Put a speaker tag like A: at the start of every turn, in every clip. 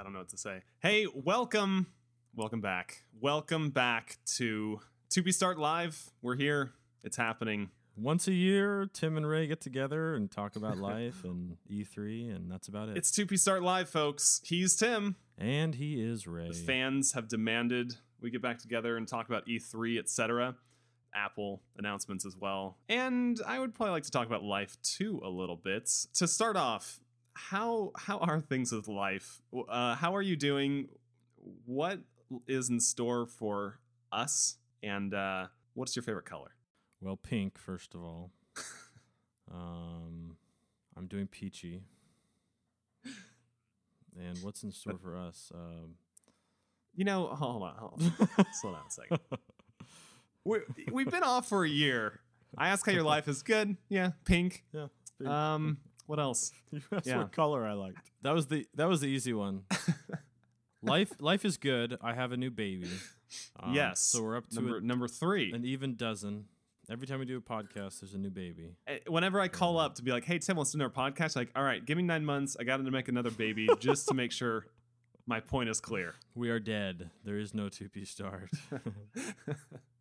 A: I don't know what to say. Hey, welcome, welcome back, welcome back to 2P Start Live. We're here. It's happening.
B: Once a year, Tim and Ray get together and talk about life and E3, and that's about it.
A: It's 2P Start Live, folks. He's Tim.
B: and he is Ray.
A: The fans have demanded we get back together and talk about E3, etc. Apple announcements as well. And I would probably like to talk about life too a little bit. To start off, how how are things with life? Uh, how are you doing? What is in store for us? And uh, what's your favorite color?
B: Well, pink, first of all. um, I'm doing peachy. And what's in store for us? Um,
A: You know, hold on, hold on. slow down a second. We we've been off for a year. I ask how your life is. Good. Yeah, pink.
B: yeah. pink.
A: Um, what else?
B: you asked
A: yeah.
B: what color I liked. That was the that was the easy one. life life is good. I have a new baby. Um,
A: yes.
B: So we're up to
A: number
B: a-
A: number three.
B: an even dozen. Every time we do a podcast, there's a new baby.
A: Uh, Whenever I call up to be like, "Hey Tim, let's do our podcast," like, "All right, give me nine months. I got to make another baby just to make sure my point is clear."
B: We are dead. There is no 2P start.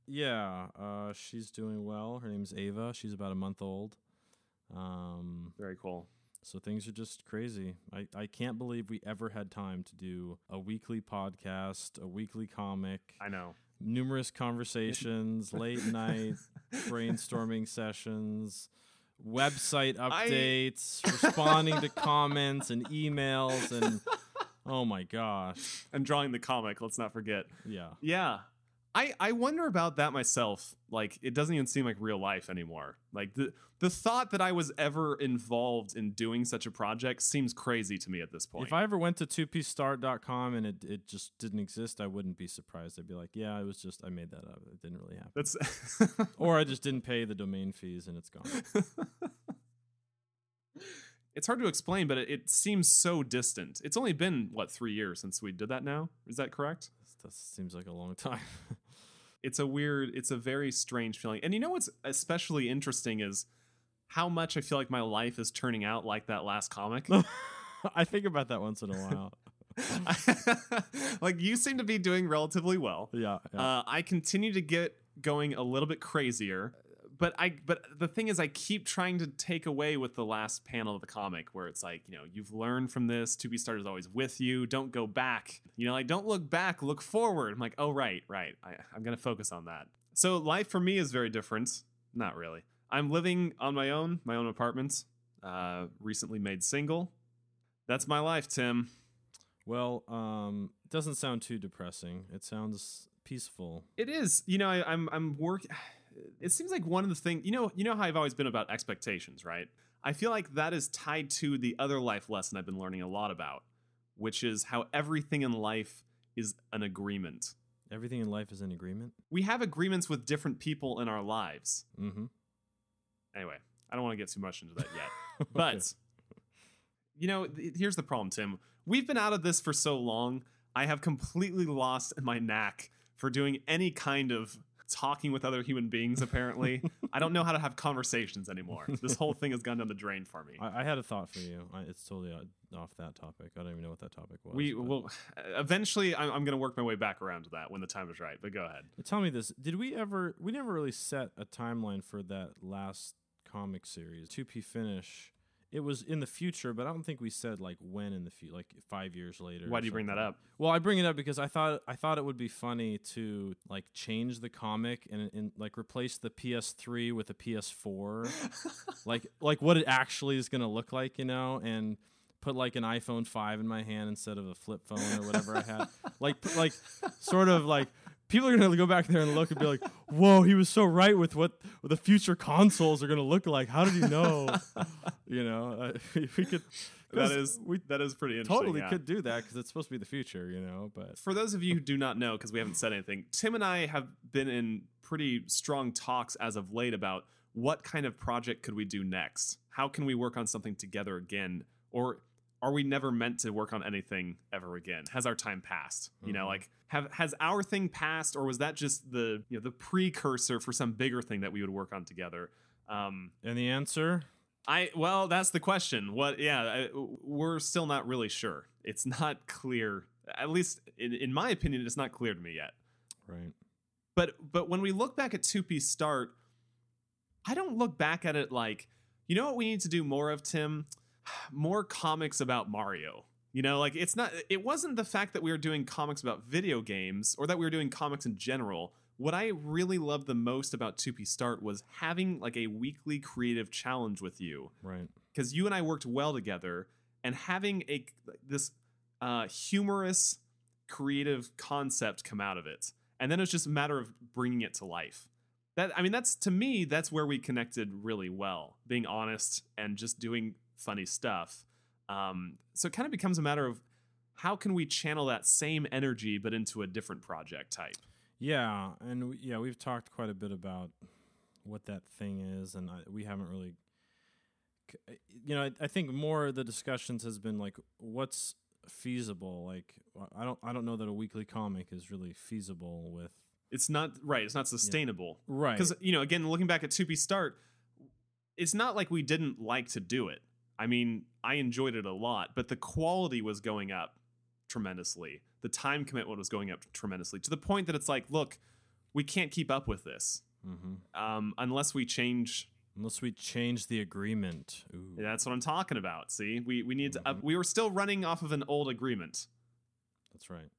B: yeah, uh, she's doing well. Her name's Ava. She's about a month old. Um,
A: Very cool.
B: so things are just crazy. I, I can't believe we ever had time to do a weekly podcast, a weekly comic,
A: I know.
B: numerous conversations, late night brainstorming sessions, website
A: I-
B: updates, responding to comments and emails, and oh my gosh,
A: And drawing the comic. Let's not forget.
B: yeah.
A: Yeah. I, I wonder about that myself. Like, it doesn't even seem like real life anymore. Like, the, the thought that I was ever involved in doing such a project seems crazy to me at this point.
B: If I ever went to 2pstart.com and it, it just didn't exist, I wouldn't be surprised. I'd be like, yeah, it was just, I made that up. It didn't really happen.
A: That's
B: Or I just didn't pay the domain fees and it's gone.
A: it's hard to explain, but it, it seems so distant. It's only been what three years since we did that. Now is that correct?
B: That seems like a long time.
A: It's a weird, it's a very strange feeling. And you know what's especially interesting is how much I feel like my life is turning out like that last comic.
B: I think about that once in a while.
A: like you seem to be doing relatively well.
B: Yeah. yeah.
A: Uh, I continue to get going a little bit crazier, but I but the thing is, I keep trying to take away with the last panel of the comic where it's like, you know, you've learned from this. To be started is always with you. Don't go back. You know, like don't look back, look forward. I'm like, oh right, right. I, I'm gonna focus on that. So life for me is very different. Not really. I'm living on my own, my own apartment. Uh, recently made single. That's my life, Tim.
B: well, um, it doesn't sound too depressing. It sounds peaceful.
A: It is. You know, I, I'm I'm work. It seems like one of the things. You know, you know how I've always been about expectations, right? I feel like that is tied to the other life lesson I've been learning a lot about, which is how everything in life is an agreement.
B: Everything in life is an agreement.
A: We have agreements with different people in our lives.
B: Mm-hmm.
A: Anyway, I don't want to get too much into that yet. But you know, th- here's the problem, Tim. We've been out of this for so long. I have completely lost my knack for doing any kind of talking with other human beings. Apparently, I don't know how to have conversations anymore. This whole thing has gone down the drain for me.
B: I, I had a thought for you. I, it's totally uh, off that topic. I don't even know what that topic was.
A: we
B: but-
A: will eventually. I'm, I'm going to work my way back around to that when the time is right. But go ahead.
B: Tell me this: Did we ever? We never really set a timeline for that last comic series. Two P finish. It was in the future, but I don't think we said like when in the future, like five years later.
A: Why do you bring that up?
B: Well, I bring it up because I thought I thought it would be funny to like change the comic and, and like replace the PS3 with a PS4, like like what it actually is going to look like, you know, and put like an iPhone 5 in my hand instead of a flip phone or whatever I had. Like like sort of like people are going to go back there and look and be like, "Whoa, he was so right with what, the future consoles are going to look like. How did he know?" you know, uh, we could
A: That is
B: we
A: that is pretty interesting.
B: totally
A: yeah.
B: could do that because it's supposed to be the future, you know. But
A: For those of you who do not know, because we haven't said anything, Tim and I have been in pretty strong talks as of late about what kind of project could we do next? How can we work on something together again? Or are we never meant to work on anything ever again? Has our time passed? You know,
B: Mhm.
A: like have has our thing passed, or was that just the you know the precursor for some bigger thing that we would work on together? Um,
B: and the answer,
A: I well, that's the question. What? Yeah, I, we're still not really sure. It's not clear. At least in, in my opinion, it's not clear to me yet.
B: Right.
A: But but when we look back at 2P Start, I don't look back at it like, you know what we need to do more of, Tim? More comics about Mario. You know, like it's not it wasn't the fact that we were doing comics about video games or that we were doing comics in general. What I really loved the most about 2P Start was having like a weekly creative challenge with you
B: Right.
A: because you and I worked well together and having a this uh, humorous creative concept come out of it and then it's just a matter of bringing it to life that i mean that's to me that's where we connected really well being honest and just doing funny stuff. Um, so it kind of becomes a matter of how can we channel that same energy but into a different project type?
B: Yeah, and we, yeah, we've talked quite a bit about what that thing is, and I, we haven't really, you know, I, I think more of the discussions has been like, what's feasible? Like, I don't, I don't know that a weekly comic is really feasible with
A: it's not right it's not sustainable.
B: Right.
A: Because you know again looking back at 2p start it's not like we didn't like to do it i mean i enjoyed it a lot but the quality was going up tremendously the time commitment was going up tremendously to the point that it's like look we can't keep up with this
B: hmm
A: um, unless we change
B: unless we change the agreement. Ooh.
A: that's what i'm talking about see we, we need to up,
B: Mhm.
A: we were still running off of an old agreement
B: That's right.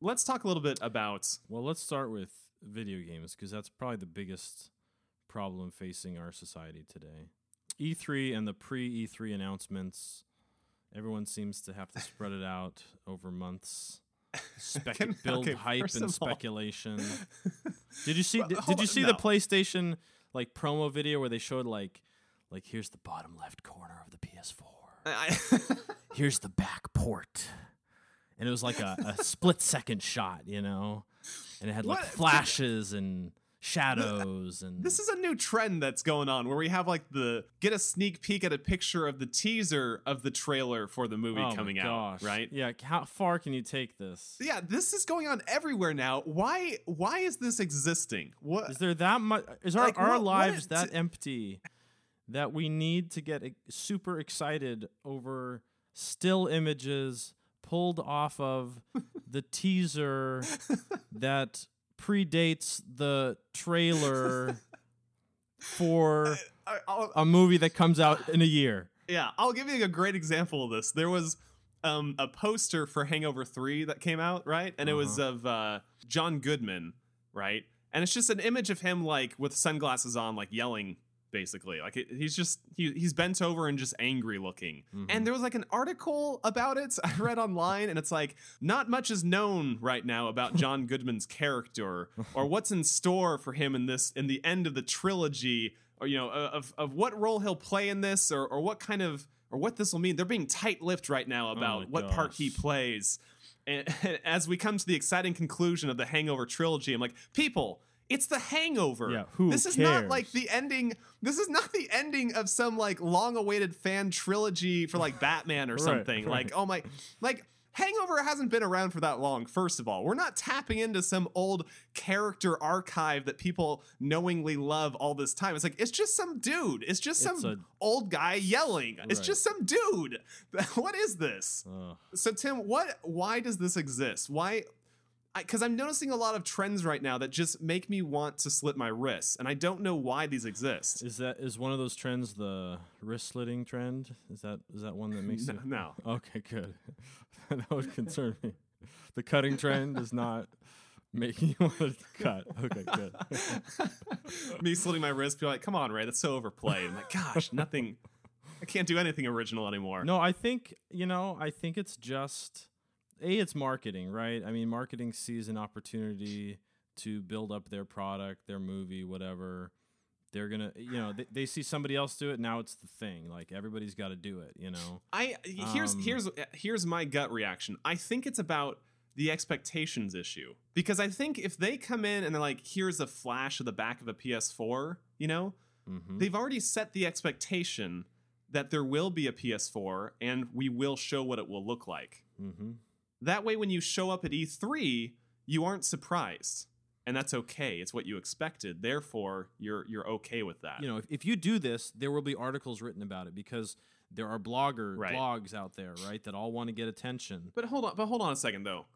A: let's talk a little bit about
B: Well, let's start with video games because that's probably the biggest problem facing our society today. E3 and the pre E3 announcements, everyone seems to have to spread it out over months. Spec-
A: Can-
B: build
A: okay,
B: hype and speculation. Did you see?
A: Well,
B: did, did you
A: on,
B: see
A: no.
B: the PlayStation like promo video where they showed like, like here's the bottom left corner of the PS4.
A: I,
B: Here's the back port, and it was like a, a split second shot, you know, and it had like
A: What-
B: flashes and Uh, shadows and
A: This is a new trend that's going on where we have like the get a sneak peek at a picture of the teaser of the trailer for the movie
B: oh
A: coming out,
B: gosh.
A: right?
B: Yeah, how far can you take this?
A: Yeah, this is going on everywhere now. Why why is this existing? What
B: Is there that much? Is our
A: Like,
B: our
A: what- what
B: lives
A: is-
B: that empty that we need to get super excited over still images pulled off of the teaser that predates the trailer for
A: I-
B: a movie that comes out in a year?
A: yeah, I'll give you a great example of this. There was um, a poster for Hangover 3 that came out, right? And it was of uh, John Goodman, right? And it's just an image of him like with sunglasses on, like yelling basically. Like it, he's just he, he's bent over and just angry looking.
B: Mhm.
A: And there was like an article about it I read online and it's like not much is known right now about John Goodman's character or what's in store for him in this in the end of the trilogy or you know of of what role he'll play in this or or what kind of or what this will mean. They're being tight-lipped right now about
B: my
A: what part he
B: gosh.
A: plays. And as we come to the exciting conclusion of the Hangover trilogy, I'm like, people, it's the Hangover.
B: Yeah, who
A: this is not like the ending. This is not the ending of some like long-awaited fan trilogy for like Batman or
B: Right,
A: something.
B: right.
A: Like, oh my, like Hangover hasn't been around for that long. First of all, we're not tapping into some old character archive that people knowingly love all this time. It's like it's just some dude. It's just some
B: It's a-
A: old guy yelling. It's just some dude. what is this?
B: Ugh.
A: So Tim, what? Why does this exist? Why? Because I'm noticing a lot of trends right now that just make me want to slit my wrists, and I don't know why these exist.
B: Is that is one of those trends the wrist slitting trend? Is that is that one that makes
A: No,
B: you
A: no.
B: Okay, good. that would concern me. The cutting trend is not making you want to cut. Okay, good.
A: me slitting my wrist, be like, "Come on, Ray, that's so overplayed." I'm like, "Gosh, nothing. I can't do anything original anymore."
B: No, I think you know. I think it's just a. It's marketing, right? I mean, marketing sees an opportunity to build up their product, their movie, whatever. They're gonna, you know, they, they see somebody else do it. Now it's the thing. Like everybody's got to do it. You know.
A: I here's
B: Um,
A: here's here's my gut reaction. I think it's about the expectations issue because I think if they come in and they're like, "Here's a flash of the back of a PS4," you know,
B: Mm-hmm.
A: they've already set the expectation that there will be a PS4 and we will show what it will look like.
B: Mm-hmm.
A: That way, when you show up at E3, you aren't surprised. and that's okay. It's what you expected. Therefore, you're you're okay with that.
B: You know, if, if you do this, there will be articles written about it because there are blogger
A: Right.
B: blogs out there, right, that all want to get attention.
A: But hold on, but hold on a second though.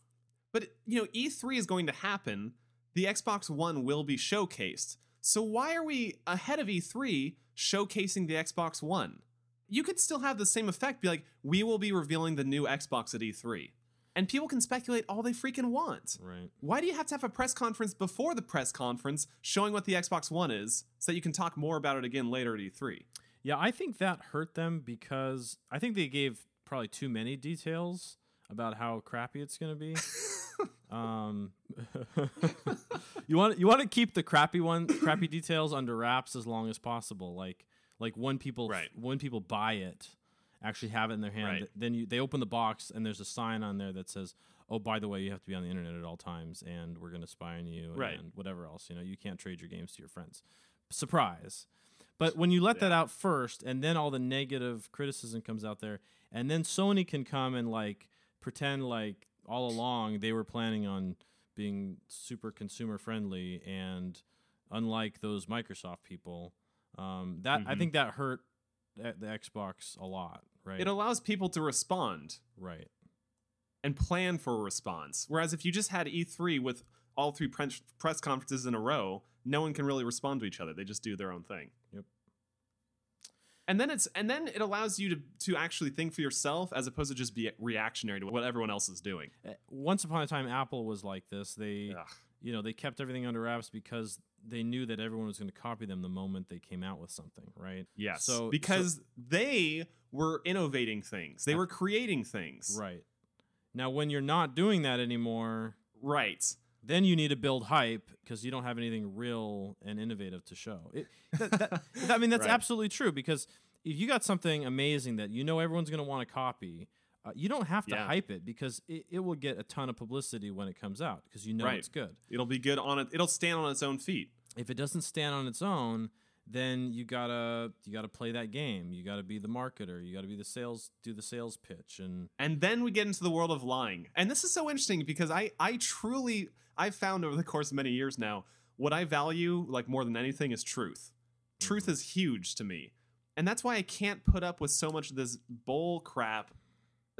A: But you know, E3 is going to happen. The Xbox One will be showcased. So why are we ahead of E3 showcasing the Xbox One? You could still have the same effect. Be like, we will be revealing the new Xbox at E3, and people can speculate all they freaking want.
B: Right.
A: Why do you have to have a press conference before the press conference showing what the Xbox One is, so that you can talk more about it again later at E E3?
B: Yeah, I think that hurt them because I think they gave probably too many details about how crappy it's going to be. um, you want you want to keep the crappy one, crappy details under wraps as long as possible. Like like when people
A: Right.
B: when people buy it, actually have it in their hand.
A: Right.
B: Then you they open the box and there's a sign on there that says, "Oh, by the way, you have to be on the internet at all times, and we're going to spy on you
A: Right.
B: and whatever else. You know, you can't trade your games to your friends." Surprise. But when you let that out first, and then all the negative criticism comes out there, and then Sony can come and like pretend like all along they were planning on being super consumer friendly, and unlike those Microsoft people, um, that I
A: Mhm.
B: think that hurt the Xbox a lot, right?
A: It allows people to respond
B: right.
A: and plan for a response. Whereas if you just had E3 with all three press, press conferences in a row, no one can really respond to each other. They just do their own thing.
B: Yep.
A: And then it's and then it allows you to to actually think for yourself as opposed to just be reactionary to what everyone else is doing.
B: Uh, Once upon a time, Apple was like this. They,
A: Ugh.
B: You know, they kept everything under wraps because they knew that everyone was going to copy them the moment they came out with something, right?
A: Yes.
B: So-
A: because they were innovating things. They were creating things.
B: Right. Now, when you're not doing that anymore,
A: Right.
B: then you need to build hype because you don't have anything real and innovative to show. It, that, that- I mean, that's
A: Right.
B: absolutely true because if you got something amazing that you know everyone's going to want to copy, uh, you don't have to
A: Yeah.
B: hype it because it, it will get a ton of publicity when it comes out because you know
A: Right.
B: it's good.
A: It'll be good on it. It'll stand on its own feet.
B: If it doesn't stand on its own, then you gotta you gotta play that game. You gotta be the marketer. You gotta be the sales, do the sales pitch, and
A: And then we get into the world of lying. And this is so interesting because I I truly I've found over the course of many years now what I value like more than anything is truth. Truth
B: Mhm.
A: is huge to me. And that's why I can't put up with so much of this bull crap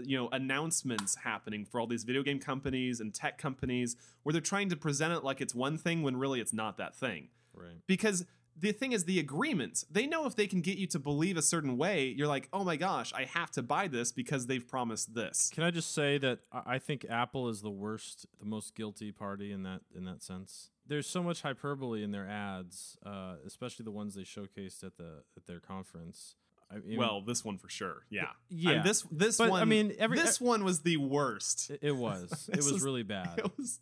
A: you know announcements happening for all these video game companies and tech companies where they're trying to present it like it's one thing when really it's not that thing
B: right.
A: because the thing is the agreements. They know if they can get you to believe a certain way you're like oh my gosh i have to buy this because they've promised this
B: Can I just say that I think Apple is the worst, the most guilty party in that in that sense. There's so much hyperbole in their ads, uh, especially the ones they showcased at the at their conference. I mean,
A: well this one for sure yeah
B: yeah,
A: And this this
B: But, I mean, every-
A: this one was the worst
B: it, it was it was
A: was-
B: really bad.
A: it was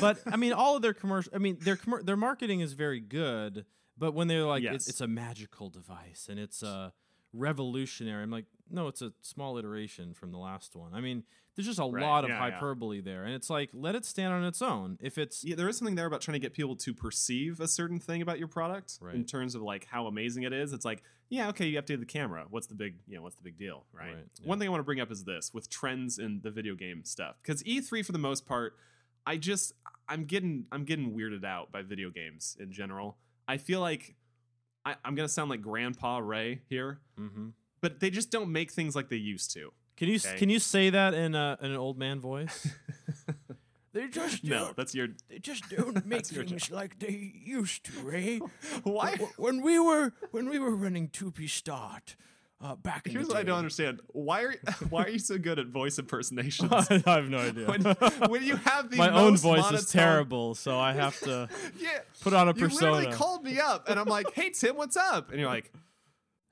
B: but I mean, all of their commercial. I mean, their commer- their marketing is very good. But when they're like,
A: Yes.
B: it's, it's a magical device and it's a revolutionary, I'm like, no, it's a small iteration from the last one. I mean, there's just a
A: Right,
B: lot of
A: yeah, yeah.
B: hyperbole there, and it's like, let it stand on its own. If it's
A: yeah there is something there about trying to get people to perceive a certain thing about your product in terms of like how amazing it is. It's like yeah okay you updated the camera. What's the big you know what's the big deal right,
B: Right, yeah.
A: one thing i want to bring up is this with trends in the video game stuff because e3 for the most part i just i'm getting i'm getting weirded out by video games in general. I feel like I, i'm gonna sound like grandpa ray here
B: hmm
A: but they just don't make things like they used to
B: Can you
A: Okay.
B: can you say that in, a, in an old man voice?
C: They just
A: no
C: don't,
A: that's your
C: they just don't make
A: That's
C: things like they used to, Ray.
A: why
C: when we were when we were running two P start uh, back in
A: here's
C: the
A: what i don't understand why are why are you so good at voice impersonations
B: I have no idea.
A: when, when you have the
B: My own voice
A: monotone,
B: is terrible, so I have to
A: Yeah,
B: put on a persona.
A: you literally called me up, and I'm like, "Hey Tim, what's up?" And you're like,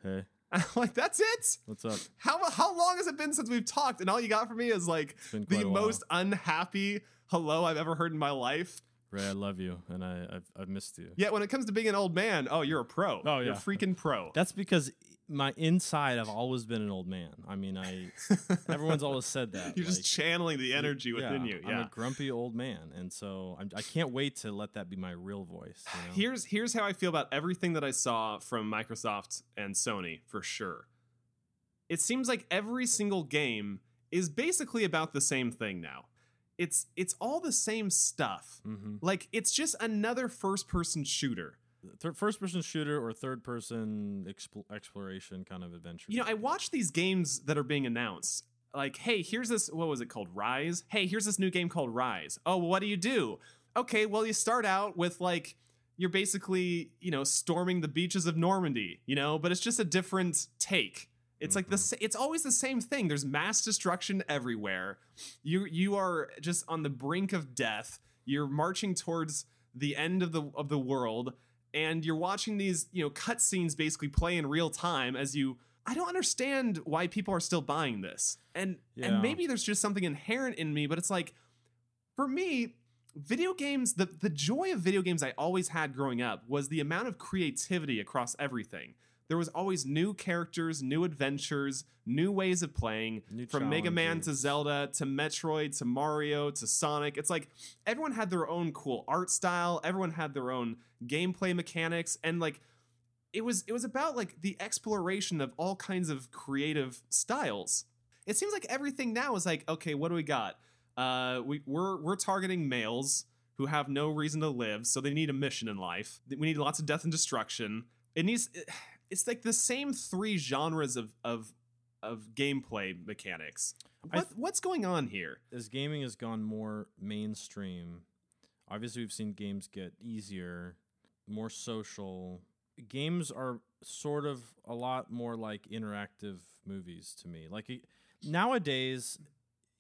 B: hey,
A: I'm like, "That's it."
B: what's up?
A: How how long has it been since we've talked? And all you got for me is like the
B: quite a while.
A: most unhappy hello I've ever heard in my life.
B: Ray, I love you, and I I've, I've missed you.
A: Yeah, when it comes to being an old man, oh, you're a pro.
B: Oh, yeah, you're
A: a freaking pro.
B: That's because my inside, I've always been an old man. I mean, I everyone's always said that.
A: You're
B: like,
A: just channeling the energy within
B: yeah,
A: you.
B: I'm
A: Yeah.
B: a grumpy old man, and so I'm, I can't wait to let that be my real voice. You know?
A: Here's here's how I feel about everything that I saw from Microsoft and Sony for sure. It seems like every single game is basically about the same thing now. it's it's all the same stuff.
B: Mm-hmm.
A: Like it's just another first person shooter.
B: Thir- first person shooter or third person expl- exploration kind of adventure.
A: You know, I watch these games that are being announced. Like, hey, here's this what was it called? Ryse? Hey, here's this new game called Ryse. Oh, well, what do you do? Okay, well, you start out with like you're basically, you know, storming the beaches of Normandy, you know, but it's just a different take. It's like the
B: Mhm.
A: sa- it's always the same thing. There's mass destruction everywhere. You you are just on the brink of death. You're marching towards the end of the of the world and you're watching these, you know, cutscenes basically play in real time as you I don't understand why people are still buying this. And
B: Yeah.
A: and maybe there's just something inherent in me, but it's like for me, video games, the the joy of video games I always had growing up was the amount of creativity across everything. There was always new characters, new adventures, new ways of playing.
B: New
A: from Mega Man to. Zelda to Metroid to Mario to Sonic. It's like everyone had their own cool art style, everyone had their own gameplay mechanics and like it was it was about like the exploration of all kinds of creative styles. It seems like everything now is like, okay, what do we got? Uh, we we're we're targeting males who have no reason to live, so they need a mission in life. We need lots of death and destruction. It needs it's like the same three genres of of of gameplay mechanics. What what's going on here?
B: as gaming has gone more mainstream, obviously we've seen games get easier, more social. Games are sort of a lot more like interactive movies to me. Like nowadays,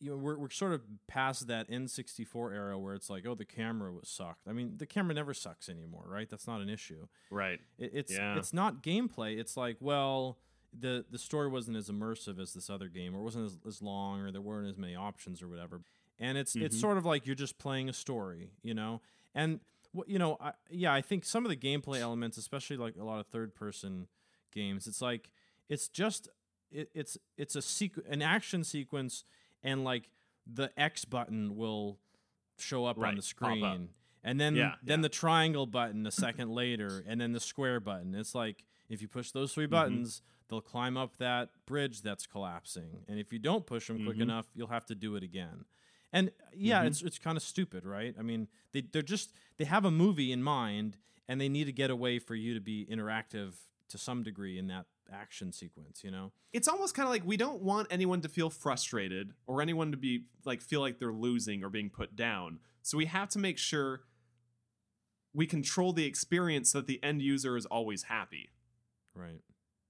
B: you know, we're we're sort of past that N64 era where it's like, oh, the camera was sucked. I mean, the camera never sucks anymore, right? That's not an issue.
A: Right.
B: It, it's
A: Yeah.
B: it's not gameplay. It's like, well, the the story wasn't as immersive as this other game, or wasn't as, as long, or there weren't as many options, or whatever. And it's it's
A: Mhm.
B: sort of like you're just playing a story, you know. And what you know, I, yeah, I think some of the gameplay elements, especially like a lot of third person games, it's like it's just it, it's it's a sequ- an action sequence, and like the X button will show up on the screen. And then
A: Yeah,
B: then
A: yeah.
B: the triangle button a second later, and then the square button. It's like if you push those 3
A: Mhm.
B: buttons, they'll climb up that bridge that's collapsing. And if you don't push them quick
A: Mhm.
B: enough, you'll have to do it again. And yeah,
A: Mhm.
B: it's it's kind of stupid, right? I mean, they they're just they have a movie in mind, and they need to get a way for you to be interactive to some degree in that action sequence. You know?
A: it's almost kind of like we don't want anyone to feel frustrated or anyone to be like feel like they're losing or being put down. So we have to make sure we control the experience so that the end user is always happy.
B: Right.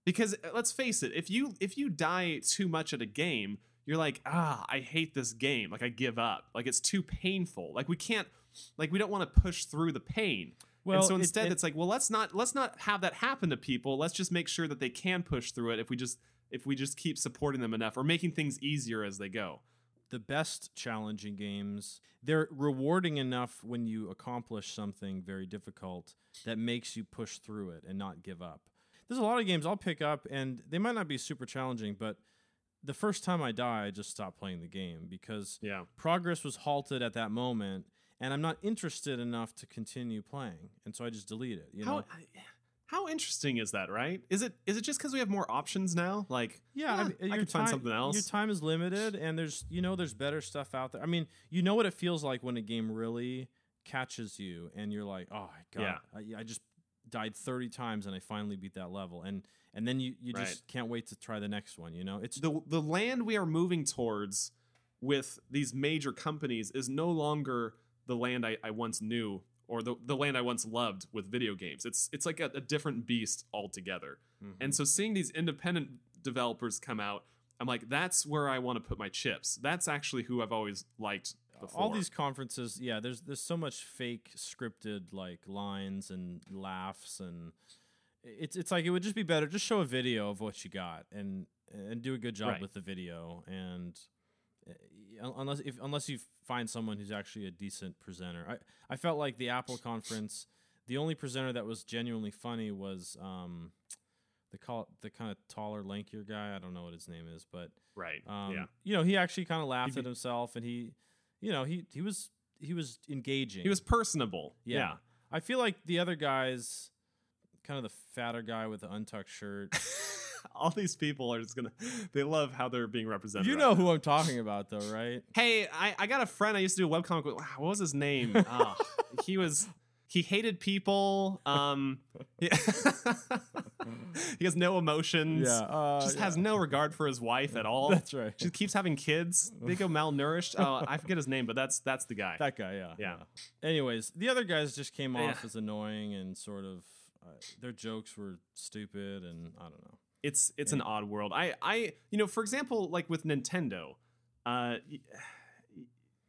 A: Because uh, let's face it, if you if you die too much at a game, you're like, "Ah, I hate this game. Like I give up. Like it's too painful. Like we can't like we don't want to push through the pain." And so
B: it-
A: instead
B: it-
A: it's like, "Well, let's not let's not have that happen to people. Let's just make sure that they can push through it if we just if we just keep supporting them enough or making things easier as they go."
B: the best challenging games they're rewarding enough when you accomplish something very difficult that makes you push through it and not give up there's a lot of games i'll pick up and they might not be super challenging but the first time i die i just stop playing the game because
A: Yeah.
B: progress was halted at that moment and i'm not interested enough to continue playing and so i just delete it you know
A: How how interesting is that, right? Is it is it just cuz we have more options now? Like,
B: Yeah, I,
A: eh,
B: mean,
A: I
B: your
A: could find something else.
B: Your time is limited, and there's you know there's better stuff out there. I mean, you know what it feels like when a game really catches you, and you're like, oh my god, I, I just died 30 times, and I finally beat that level, and and then you you
A: Right.
B: just can't wait to try the next one. You know, it's
A: the the land we are moving towards with these major companies is no longer the land I, I once knew or the, the land I once loved with video games. It's it's like a, a different beast altogether.
B: Mhm.
A: And so seeing these independent developers come out, I'm like, that's where I want to put my chips. That's actually who I've always liked before.
B: all these conferences. Yeah, there's there's so much fake scripted like lines and laughs and. It's it's like it would just be better just show a video of what you got and and do a good job
A: Right.
B: with the video and unless if unless you find someone who's actually a decent presenter. I I felt like the Apple conference, the only presenter that was genuinely funny was um the call the kind of taller, lankier guy. I don't know what his name is, but
A: right.
B: um,
A: yeah.
B: you know, he actually kind of laughed
A: He-
B: at himself, and he, you know, he he was he was engaging.
A: He was personable.
B: yeah.
A: yeah.
B: I feel like the other guys, kind of the fatter guy with the untucked shirt.
A: all these people are just gonna they love how they're being represented.
B: You
A: right
B: know
A: now.
B: who I'm talking about, though, right?
A: Hey, I, I got a friend I used to do a webcomic with. Wow, What was his name? Ah, he was he hated people. Um, he, he has no emotions.
B: Yeah, uh,
A: just
B: yeah.
A: has no regard for his wife at all.
B: That's right.
A: She keeps having kids. They go malnourished. Oh, I forget his name, but that's that's the guy.
B: That guy, yeah,
A: Yeah.
B: Anyways, the other guys just came off as annoying and sort of uh, their jokes were stupid and I don't know.
A: It's it's an odd world. I I you know, for example, like with Nintendo, uh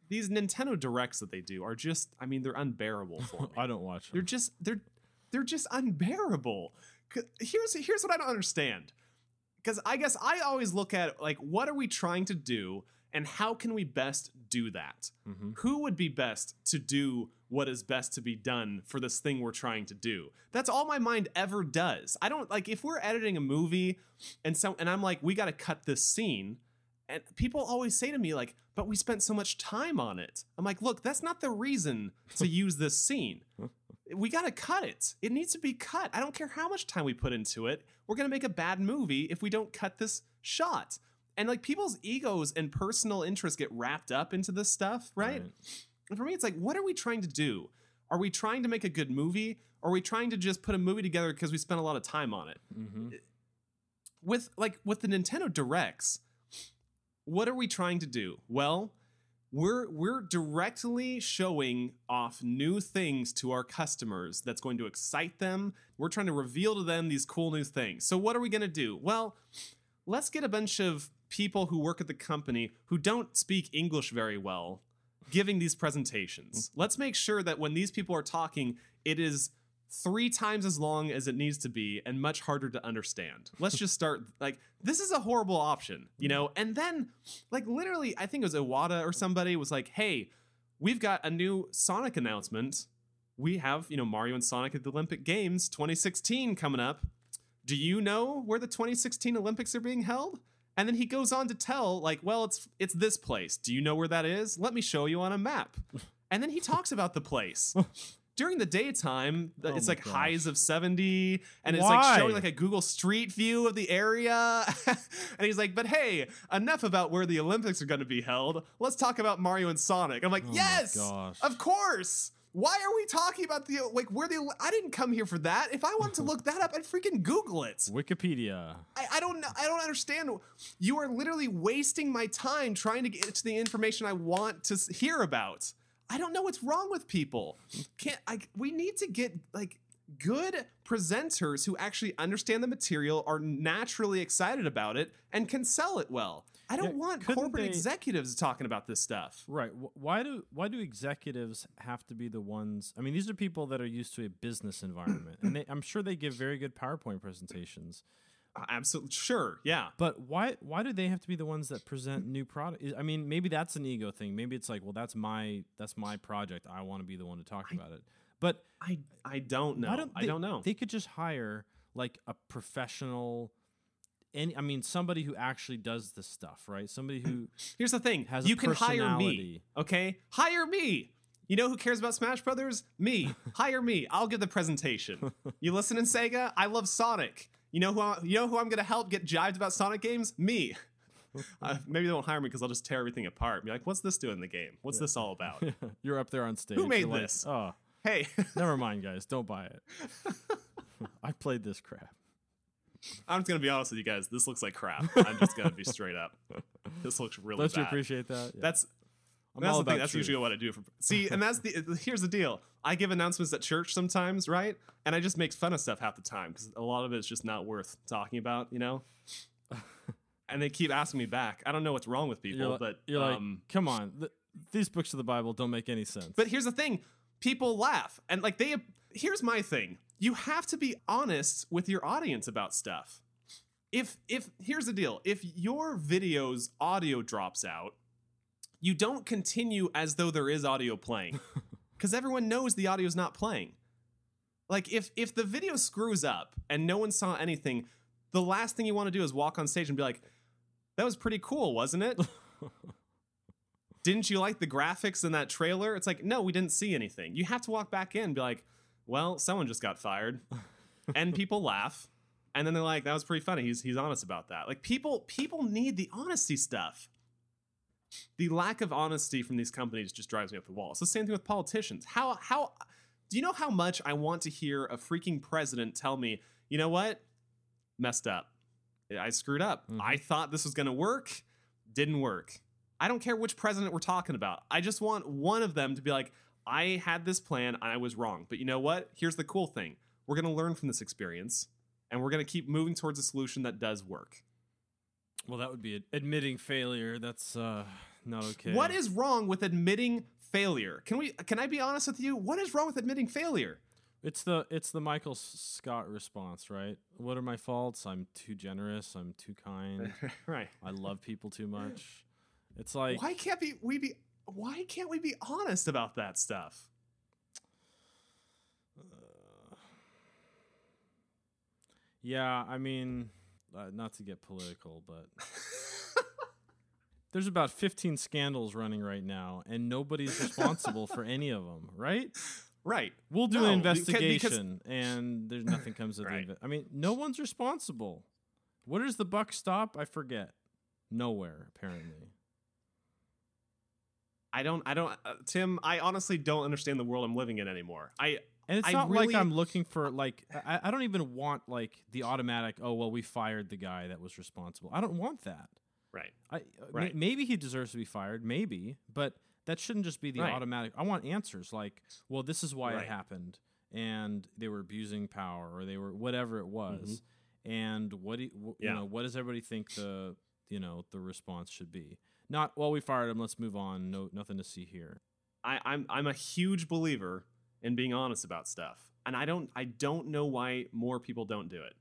A: these Nintendo directs that they do are just I mean, they're unbearable for me.
B: I don't watch them.
A: they're just they're they're just unbearable. Here's here's what I don't understand. Cuz I guess I always look at like what are we trying to do and how can we best do that?
B: Mhm.
A: who would be best to do what is best to be done for this thing we're trying to do. That's all my mind ever does. I don't like if we're editing a movie and so and i'm like we got to cut this scene and people always say to me like but we spent so much time on it. I'm like look that's not the reason to use this scene. We got to cut it. It needs to be cut. I don't care how much time we put into it. We're going to make a bad movie if we don't cut this shot. And like people's egos and personal interests get wrapped up into this stuff right. And for me, it's like, what are we trying to do? Are we trying to make a good movie? Or are we trying to just put a movie together because we spent a lot of time on it?
B: Mhm.
A: With like with the Nintendo Directs, what are we trying to do? Well, we're we're directly showing off new things to our customers that's going to excite them. We're trying to reveal to them these cool new things. So what are we going to do? Well, let's get a bunch of people who work at the company who don't speak English very well giving these presentations. Let's make sure that when these people are talking, it is three times as long as it needs to be and much harder to understand. Let's just start like this is a horrible option, you know? And then like literally I think it was Iwata or somebody was like, "Hey, we've got a new Sonic announcement. We have, you know, Mario and Sonic at the Olympic Games 2016 coming up. Do you know where the 2016 Olympics are being held?" And then he goes on to tell, like, well, it's it's this place. Do you know where that is? Let me show you on a map. And then he talks about the place. During the daytime,
B: Oh
A: it's like
B: gosh.
A: highs of 70, and it's
B: Why?
A: like showing like a Google Street view of the area. and he's like, but hey, enough about where the Olympics are going to be held. Let's talk about Mario and Sonic. I'm like,
B: Oh
A: yes, of course. Why are we talking about the like where the I didn't come here for that. If I wanted to look that up, I'd freaking Google it.
B: Wikipedia.
A: I, I don't know. I don't understand. You are literally wasting my time trying to get to the information I want to hear about. I don't know what's wrong with people. Can't I? We need to get like good presenters who actually understand the material, are naturally excited about it, and can sell it well. I don't
B: Yeah,
A: want corporate
B: they-
A: executives talking about this stuff.
B: Right. Why do why do executives have to be the ones? I mean, these are people that are used to a business environment, and they, I'm sure they give very good PowerPoint presentations.
A: Uh, Absolutely, sure, yeah.
B: But why why do they have to be the ones that present new product? I mean, maybe that's an ego thing. Maybe it's like, well, that's my that's my project. I want to be the one to talk about it. But
A: I I don't know.
B: don't
A: I
B: they-
A: don't know.
B: They could just hire like a professional. Any, I mean, somebody who actually does this stuff, right? Somebody who
A: Here's the thing:
B: has a
A: you can hire me. Okay, hire me. You know who cares about Smash Brothers? Me. hire me. I'll give the presentation. You listen in Sega? I love Sonic. You know who? I, you know who I'm gonna help get jived about Sonic games? Me. Uh, maybe they won't hire me because I'll just tear everything apart. Be like, what's this doing in the game? What's this all about?
B: you're up there on stage.
A: Who made
B: you're like,
A: this?
B: oh,
A: hey,
B: never mind, guys. Don't buy it. I played this crap.
A: I'm just gonna be honest with you guys. This looks like crap. I'm just gonna be straight up. This looks really
B: Don't you appreciate that? Yeah.
A: That's
B: I'm
A: that's
B: all
A: the thing. That's
B: truth.
A: usually what I do. For, see, and that's the here's the deal. I give announcements at church sometimes, right? And I just make fun of stuff half the time because a lot of it's just not worth talking about, you know. and they keep asking me back. I don't know what's wrong with people,
B: You're,
A: but
B: you're like,
A: um,
B: come on, th- these books of the Bible don't make any sense.
A: but here's the thing: people laugh, and like they. Here's my thing: you have to be honest with your audience about stuff. If if here's the deal: if your video's audio drops out, you don't continue as though there is audio playing, because everyone knows the audio's not playing. Like if if the video screws up and no one saw anything, the last thing you want to do is walk on stage and be like, "That was pretty cool, wasn't it?" didn't you like the graphics in that trailer? It's like, no, we didn't see anything. You have to walk back in and be like, well, someone just got fired. and people laugh. And then they're like, that was pretty funny. He's he's honest about that. Like people people need the honesty stuff. The lack of honesty from these companies just drives me up the wall. It's the same thing with politicians. How how do you know how much I want to hear a freaking president tell me, you know what? Messed up. I screwed up.
B: Mhm.
A: I thought this was gonna work. Didn't work. I don't care which president we're talking about. I just want one of them to be like, I had this plan and I was wrong. But you know what? Here's the cool thing. We're going to learn from this experience and we're going to keep moving towards a solution that does work.
B: Well, that would be admitting failure. That's uh, not okay.
A: What is wrong with admitting failure? Can we can I be honest with you? What is wrong with admitting failure?
B: It's the it's the Michael Scott response, right? What are my faults? I'm too generous. I'm too kind.
A: right.
B: I love people too much. It's like
A: Why can't be we be why can't we be honest about that stuff?
B: Yeah, I mean, uh, not to get political, but there's about 15 scandals running right now, and nobody's responsible for any of them, right?
A: right.
B: We'll do
A: No,
B: an
A: because- because-
B: investigation, and there's nothing comes of
A: Right.
B: the. Inve- I mean, no one's responsible. Where does the buck stop? I forget. Nowhere, apparently.
A: I don't I don't uh, Tim, I honestly don't understand the world I'm living in anymore. I
B: And it's
A: I
B: not
A: really-
B: like I'm looking for like I, I don't even want like the automatic. Oh well, we fired the guy that was responsible. I don't want that.
A: right.
B: I uh,
A: Right.
B: maybe he deserves to be fired, maybe, but that shouldn't just be the
A: Right.
B: automatic. I want answers like, well, this is why
A: Right.
B: it happened, and they were abusing power, or they were whatever it was, and what do you,
A: Mm-hmm. Yeah.
B: you know? What does everybody think the you know the response should be? Not well, we fired him. Let's move on. No, nothing to see here.
A: I, I'm I'm a huge believer in being honest about stuff, and I don't I don't know why more people don't do it.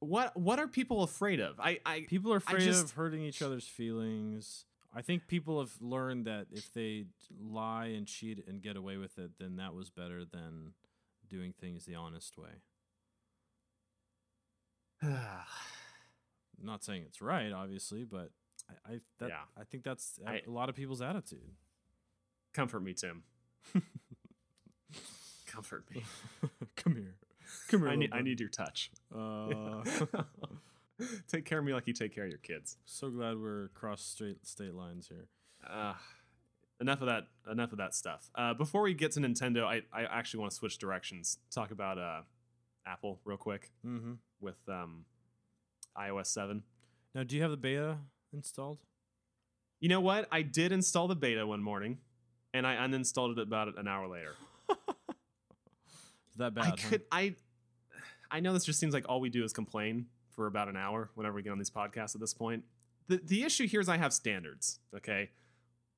A: What what are people afraid of? I I
B: People are afraid
A: just-
B: of hurting each other's feelings. I think people have learned that if they lie and cheat and get away with it, then that was better than doing things the honest way. I'm not saying it's right, obviously, but I, I that
A: Yeah.
B: I think that's a
A: I-
B: a lot of people's attitude.
A: comfort me, Tim. comfort me.
B: Come here, come here.
A: I need I need your touch.
B: Uh,
A: take care of me like you take care of your kids.
B: so glad we're across straight state lines here.
A: Uh, enough of that. Enough of that stuff. Uh, before we get to Nintendo, I, I actually want to switch directions. Talk about uh, Apple real quick
B: Mm-hmm.
A: with um, iOS seven.
B: Now, do you have the beta installed?
A: You know what? I did install the beta one morning, and I uninstalled it about an hour later.
B: That bad?
A: I
B: huh?
A: could. I. I know this just seems like all we do is complain for about an hour whenever we get on these podcasts. At this point, the the issue here is I have standards. Okay,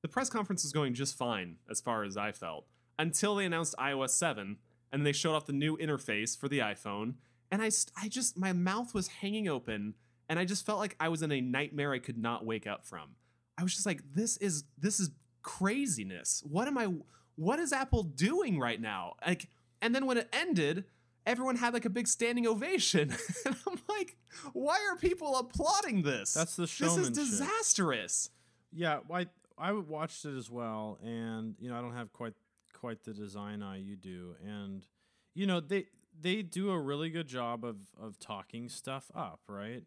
A: the press conference was going just fine as far as I felt until they announced iOS seven and they showed off the new interface for the iPhone, and I I just my mouth was hanging open, and I just felt like I was in a nightmare I could not wake up from. I was just like, this is this is craziness. What am I? What is Apple doing right now? Like, and then when it ended, everyone had like a big standing ovation, and I'm like, why are people applauding this?
B: That's the
A: this is disastrous.
B: Yeah, I I watched it as well, and you know I don't have quite quite the design eye you do, and you know they they do a really good job of of talking stuff up, right?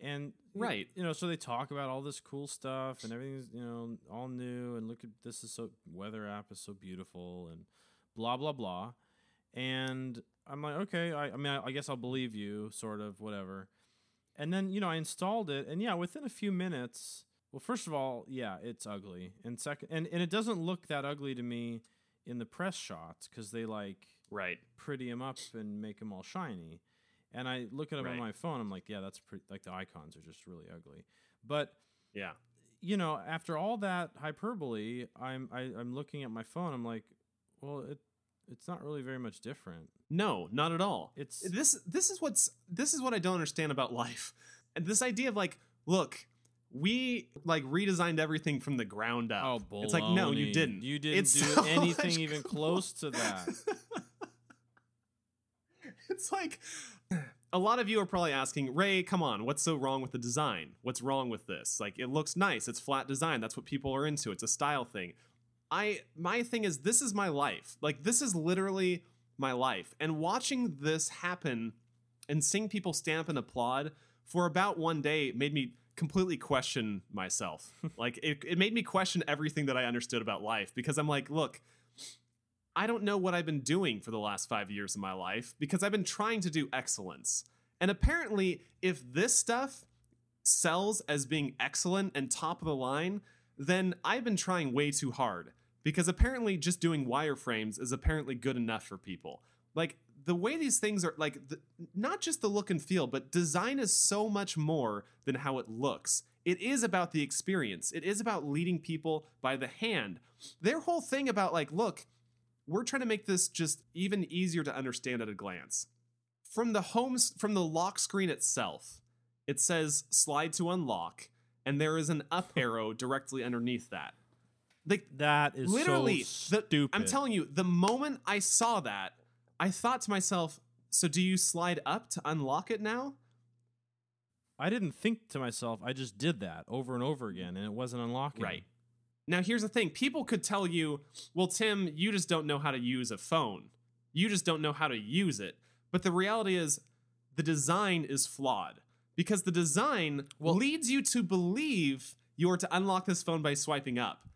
B: And
A: Right.
B: you know, so they talk about all this cool stuff and everything's you know all new, and look at this is so weather app is so beautiful, and blah blah blah, and I'm like, okay, I, I mean, I, I guess I'll believe you, sort of, whatever. And then you know I installed it, and yeah, within a few minutes. Well, first of all, yeah, it's ugly, and second, and, and it doesn't look that ugly to me in the press shots because they like
A: Right.
B: pretty them up and make them all shiny. And I look at them on my phone, I'm like, yeah, that's pretty. Like the icons are just really ugly. But
A: Yeah.
B: you know, after all that hyperbole, I'm I, I'm looking at my phone. I'm like, well, it it's not really very much different.
A: No, not at all.
B: It's
A: this this is what's this is what I don't understand about life. And this idea of like, look, we like redesigned everything from the ground up.
B: oh, baloney.
A: It's like no, you didn't.
B: You didn't
A: It's
B: do
A: so
B: anything even close to that.
A: it's like a lot of you are probably asking, Ray, come on, what's so wrong with the design? What's wrong with this? Like it looks nice, it's flat design, that's what people are into. It's a style thing. I my thing is this is my life. Like this is literally my life. And watching this happen and seeing people stamp and applaud for about one day made me completely question myself. like it, it made me question everything that I understood about life because I'm like, look, I don't know what I've been doing for the last five years of my life because I've been trying to do excellence. And apparently, if this stuff sells as being excellent and top of the line, then I've been trying way too hard because apparently just doing wireframes is apparently good enough for people. Like the way these things are like the, not just the look and feel, but design is so much more than how it looks. It is about the experience. It is about leading people by the hand. Their whole thing about like, look, we're trying to make this just even easier to understand at a glance. From the home from the lock screen itself, it says slide to unlock and there is an up arrow directly underneath that. Like
B: That is
A: literally
B: so
A: the,
B: stupid.
A: I'm telling you, the moment I saw that, I thought to myself, so do you slide up to unlock it now?
B: I didn't think to myself. I just did that over and over again, and it wasn't unlocking.
A: Right. Now, here's the thing people could tell you, well, Tim, you just don't know how to use a phone. You just don't know how to use it. But the reality is, the design is flawed because the design well, leads you to believe you're to unlock this phone by swiping up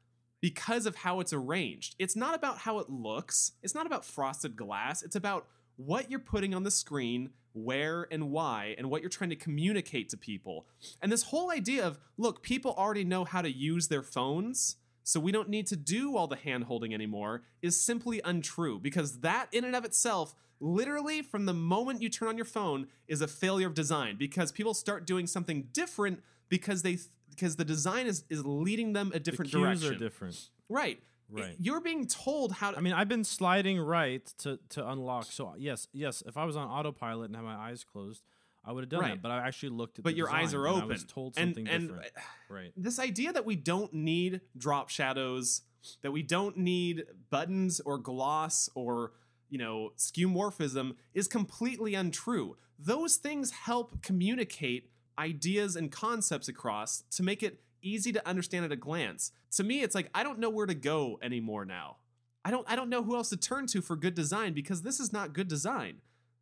A: because of how it's arranged. It's not about how it looks, it's not about frosted glass, it's about what you're putting on the screen, where and why, and what you're trying to communicate to people. And this whole idea of, look, people already know how to use their phones. So we don't need to do all the hand holding anymore is simply untrue because that in and of itself literally from the moment you turn on your phone is a failure of design because people start doing something different because they because the design is is leading them a
B: The
A: different
B: cues
A: direction.
B: are different.
A: Right.
B: Right.
A: You're being told how to
B: I mean, I've been sliding right to to unlock. So yes, yes. If I was on autopilot and had my eyes closed, I would have done
A: Right.
B: that. But I actually looked at.
A: but
B: the
A: your eyes are
B: and
A: open.
B: I was told something
A: and
B: different. Right.
A: this idea that we don't need drop shadows, that we don't need buttons or gloss or you know skeuomorphism is completely untrue. Those things help communicate ideas and concepts across to make it easy to understand at a glance. To me, it's like I don't know where to go anymore now. I don't I don't know who else to turn to for good design because this is not good design.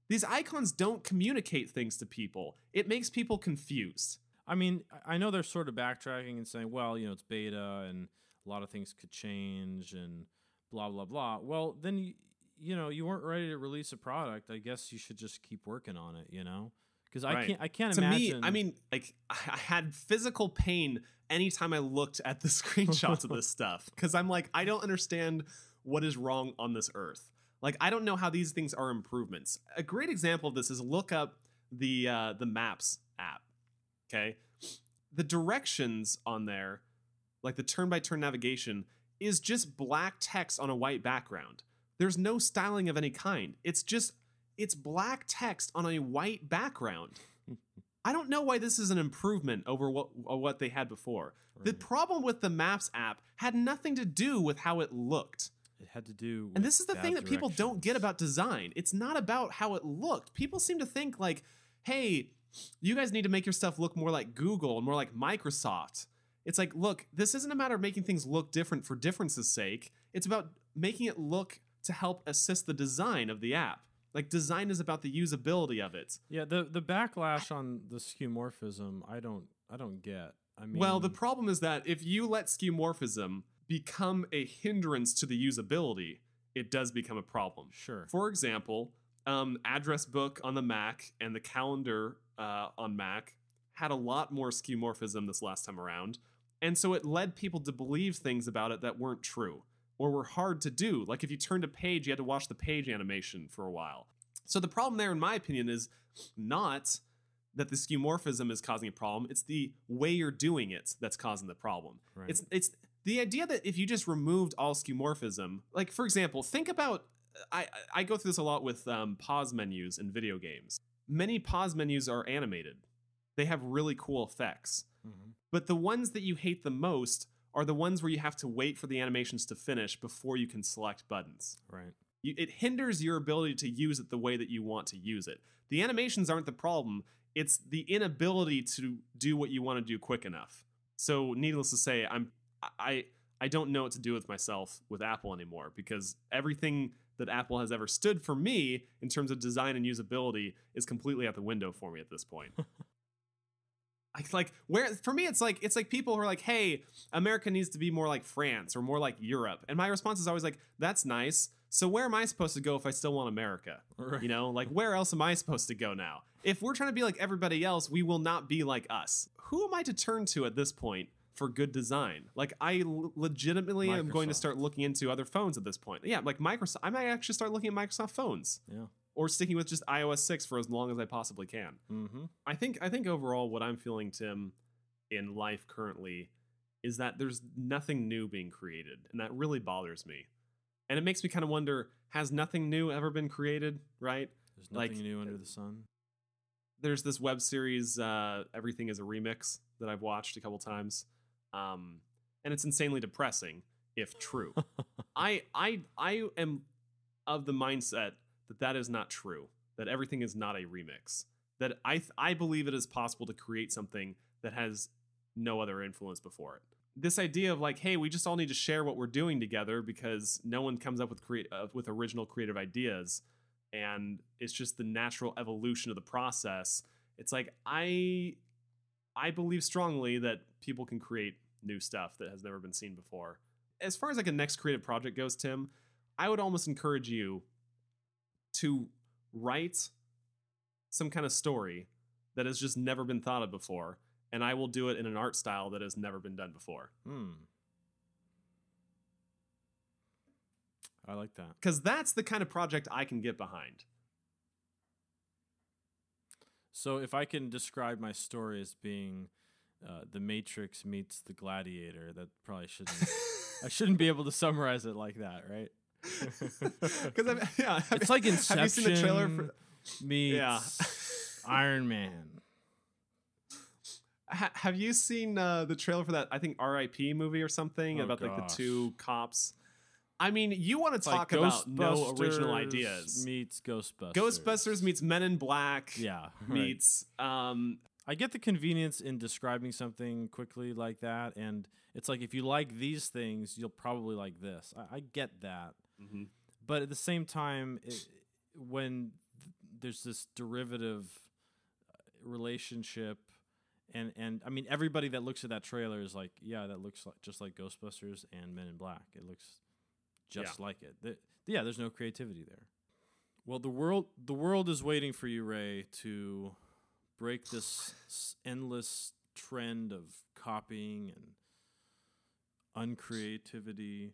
A: These icons don't communicate things to people. It makes people confused.
B: I mean, I- know they're sort of backtracking and saying, well, you know, it's beta and a lot of things could change and blah blah blah. Well, then you, you know, you weren't ready to release a product. I guess you should just keep working on it. You know, because I
A: Right.
B: can't. I can't
A: to
B: imagine.
A: me, I mean, like I I had physical pain anytime I looked at the screenshots of this stuff because I'm like, I don't understand what is wrong on this earth. Like, I don't know how these things are improvements. A great example of this is look up the uh, the Maps app. Okay, the directions on there, like the turn by turn navigation, is just black text on a white background. There's no styling of any kind. It's just it's black text on a white background. I don't know why this is an improvement over what uh, what they had before. The problem with the Maps app had nothing to do with how it looked.
B: It had to do.
A: And this is the thing that people don't get about design. It's not about how it looked. People seem to think like, "Hey, you guys need to make your stuff look more like Google and more like Microsoft." It's like, look, this isn't a matter of making things look different for difference's sake. It's about making it look to help assist the design of the app. Like design is about the usability of it.
B: Yeah, the the backlash on the skeuomorphism, I don't, I don't get. I mean,
A: well, the problem is that if you let skeuomorphism become a hindrance to the usability, it does become a problem.
B: sure.
A: For example, um, address book on the Mac and the calendar uh, on Mac had a lot more skeuomorphism this last time around, and so it led people to believe things about it that weren't true or were hard to do. Like if you turned a page, you had to watch the page animation for a while. So the problem there, in my opinion, is not that the skeuomorphism is causing a problem. It's the way you're doing it that's causing the problem.
B: Right.
A: It's it's the idea that if you just removed all skeuomorphism, like for example, think about I I go through this a lot with um, pause menus in video games. Many pause menus are animated. They have really cool effects.
B: Mhm.
A: But the ones that you hate the most are the ones where you have to wait for the animations to finish before you can select buttons.
B: Right.
A: You, it hinders your ability to use it the way that you want to use it. The animations aren't the problem, it's the inability to do what you want to do quick enough. So, needless to say, I'm I I don't know what to do with myself with Apple anymore because everything that Apple has ever stood for me in terms of design and usability is completely out the window for me at this point. I like where for me it's like it's like people who are like, "Hey, America needs to be more like France or more like Europe." And my response is always like, "That's nice. So where am I supposed to go if I still want America?"
B: Right.
A: You know, like where else am I supposed to go now? If we're trying to be like everybody else, we will not be like us. Who am I to turn to at this point for good design? Like I legitimately am going to start looking into other phones at this point. Yeah, like Microsoft. I might actually start looking at Microsoft phones
B: Yeah.
A: or sticking with just iOS 6 for as long as I possibly can.
B: Mm-hmm.
A: I think I think overall what I'm feeling Tim in life currently is that there's nothing new being created and that really bothers me. And it makes me kind of wonder has nothing new ever been created, right?
B: There's
A: Like,
B: nothing new under the sun.
A: There's this web series uh Everything is a Remix that I've watched a couple times. Um and it's insanely depressing if true. I I I am of the mindset that that is not true. That everything is not a remix. That I th- I believe it is possible to create something that has no other influence before it. This idea of like, hey, we just all need to share what we're doing together because no one comes up with create uh, with original creative ideas, and it's just the natural evolution of the process. It's like I I believe strongly that people can create new stuff that has never been seen before. As far as like a next creative project goes, Tim, I would almost encourage you to write some kind of story that has just never been thought of before, and I will do it in an art style that has never been done before.
B: Hmm. I like that.
A: Because that's the kind of project I can get behind.
B: So if I can describe my story as being uh, the Matrix meets the Gladiator, that probably shouldn't. I shouldn't be able to summarize it like that, right?
A: Because yeah, have-
B: It's like Inception.
A: Have you seen the trailer for?
B: Meets
A: Yeah.
B: Iron Man.
A: Ha- have you seen uh, the trailer for that? I think R.I.P. movie or something
B: Oh,
A: about like the two cops. I mean, you want to
B: It's like
A: talk about no original
B: Ghostbusters
A: ideas.
B: Meets Ghostbusters.
A: Ghostbusters meets Men in Black.
B: Yeah. right.
A: Meets um
B: I get the convenience in describing something quickly like that, and it's like if you like these things, you'll probably like this. I, I get that,
A: mhm.
B: but at the same time, it, when th- there's this derivative uh, relationship, and and I mean everybody that looks at that trailer is like, yeah, that looks like, just like Ghostbusters and Men in Black. It looks just like it. Th- yeah, there's no creativity there. Well, the world the world is waiting for you, Ray, to break this endless trend of copying and uncreativity.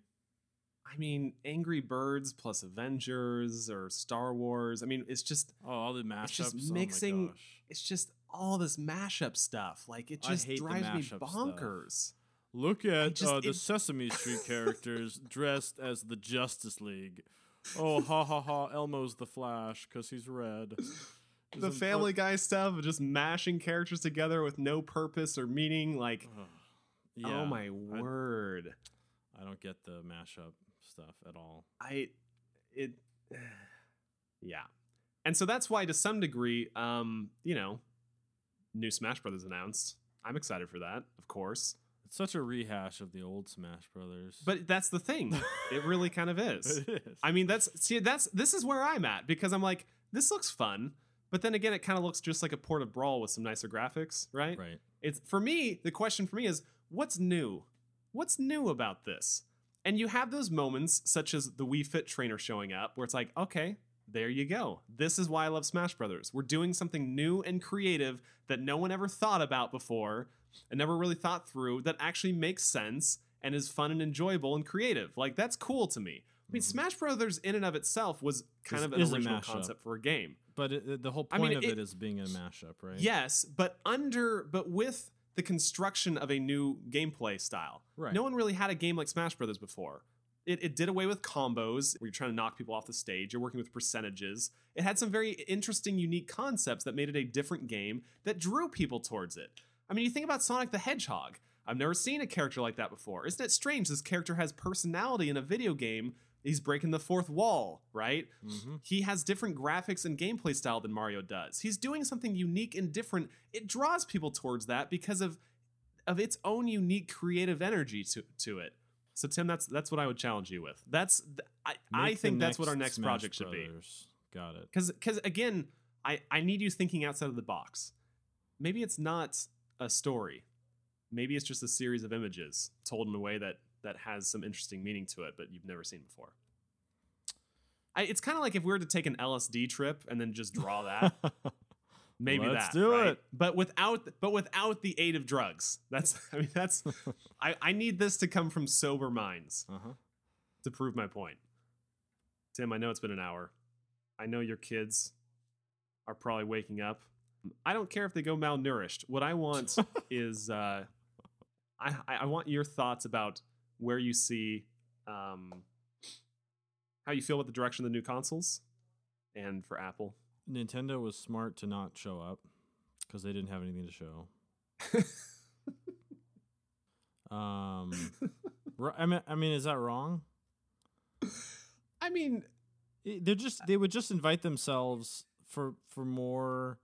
A: I mean, Angry Birds plus Avengers or Star Wars. I mean, it's just
B: Oh, all the mashups.
A: it's just
B: oh
A: mixing-
B: gosh.
A: it's just all this mashup stuff. Like it just drives me
B: mashup stuff.
A: bonkers.
B: Look at
A: just-
B: uh, the
A: it-
B: Sesame Street characters dressed as the Justice League. Oh, ha ha ha! Elmo's the Flash because he's red.
A: The Family Guy stuff of just mashing characters together with no purpose or meaning. Like,
B: Ugh. Yeah,
A: oh my word!
B: I don't get the mashup stuff at all.
A: I it yeah. And so that's why to some degree um you know new Smash Brothers announced. I'm excited for that, of course.
B: It's such a rehash of the old Smash Brothers.
A: But that's the thing. it really kind of is.
B: is.
A: I mean that's see that's this is where I'm at because I'm like this looks fun, but then again it kind of looks just like a port of brawl with some nicer graphics, right?
B: right.
A: It's for me, the question for me is what's new? What's new about this? And you have those moments such as the Wii Fit trainer showing up where it's like, okay, there you go. This is why I love Smash Brothers. We're doing something new and creative that no one ever thought about before and never really thought through that actually makes sense and is fun and enjoyable and creative. Like that's cool to me. I mean,
B: Mhm.
A: Smash Brothers in and of itself was kind of an original concept for a game.
B: But it, it- the whole
A: I
B: point
A: mean,
B: of
A: it-
B: it is being a mashup, right?
A: Yes, but under but with the construction of a new gameplay style.
B: Right.
A: No one really had a game like Smash Brothers before. It, it did away with combos where you're trying to knock people off the stage. You're working with percentages. It had some very interesting, unique concepts that made it a different game that drew people towards it. I mean, you think about Sonic the Hedgehog. I've never seen a character like that before. Isn't it strange? This character has personality in a video game. He's breaking the fourth wall, right?
B: hmm
A: He has different graphics and gameplay style than Mario does. He's doing something unique and different. It draws people towards that because of of its own unique creative energy to, to it. So Tim, that's that's what I would challenge you with. That's th- I, I
B: Make
A: think that's what our next
B: Smash
A: project should be.
B: Got it.
A: Because because again, I I need you thinking outside of the box. Maybe it's not a story. Maybe it's just a series of images told in a way that that has some interesting meaning to it, but you've never seen before. I, it's kind of like if we were to take an LSD trip and then just draw that. maybe
B: Let's
A: that
B: do
A: right?
B: it.
A: but without but without the aid of drugs that's i mean that's I, I need this to come from sober minds
B: uh-huh.
A: to prove my point tim i know it's been an hour i know your kids are probably waking up i don't care if they go malnourished what i want is uh I, I I want your thoughts about where you see um how you feel about the direction of the new consoles and for apple
B: Nintendo was smart to not show up because they didn't have anything to show. Um, ri- I mean, I mean, is that wrong?
A: i mean
B: They're just they would just invite themselves for for more y-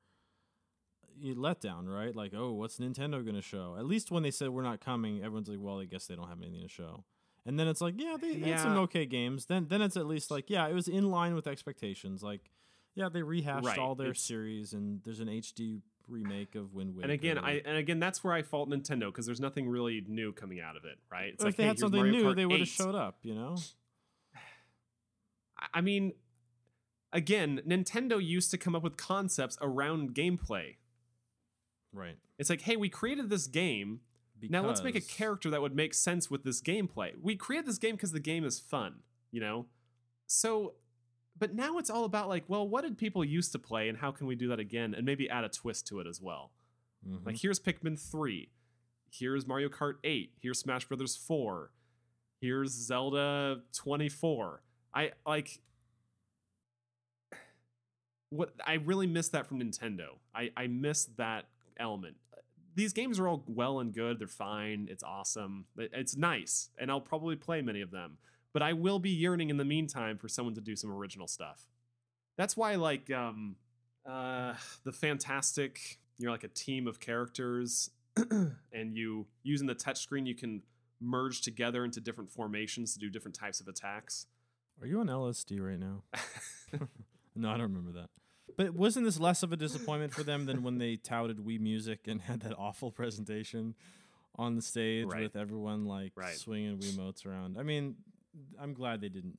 B: letdown, right? Like, oh, what's Nintendo going to show? At least when they said we're not coming, everyone's like, well, I guess they don't have anything to show. And then it's like, yeah, they they had some okay games. Then then it's at least like, yeah, it was in line with expectations. Like, yeah, they rehashed
A: Right,
B: all their
A: it's-
B: series, and there's an HD remake of Wind Waker.
A: And again, I and again that's where I fault Nintendo because there's nothing really new coming out of it, right? It's
B: if they
A: hey,
B: had something
A: Mario
B: new,
A: Kart
B: they would have showed up. You know,
A: I mean, again, Nintendo used to come up with concepts around gameplay.
B: Right?
A: It's like, hey, we created this game. Now let's make a character that would make sense with this gameplay. We created this game because the game is fun, you know? So, but now it's all about like, well, what did people used to play and how can we do that again and maybe add a twist to it as well?
B: Mhm.
A: Like here's Pikmin 3. Here's Mario Kart 8. Here's Smash Brothers 4. Here's Zelda 24. I like what I really miss that from Nintendo. I I miss that element. These games are all well and good. They're fine. It's awesome. It's nice, and I'll probably play many of them. But I will be yearning in the meantime for someone to do some original stuff. That's why, like, um, uh, the fantastic. You're like a team of characters, and you using the touchscreen, you can merge together into different formations to do different types of attacks.
B: Are you on LSD right now? No, I don't remember that. But wasn't this less of a disappointment for them than when they touted Wii Music and had that awful presentation on the stage
A: Right.
B: with everyone like
A: Right.
B: swinging Wiimotes around? I mean, I'm glad they didn't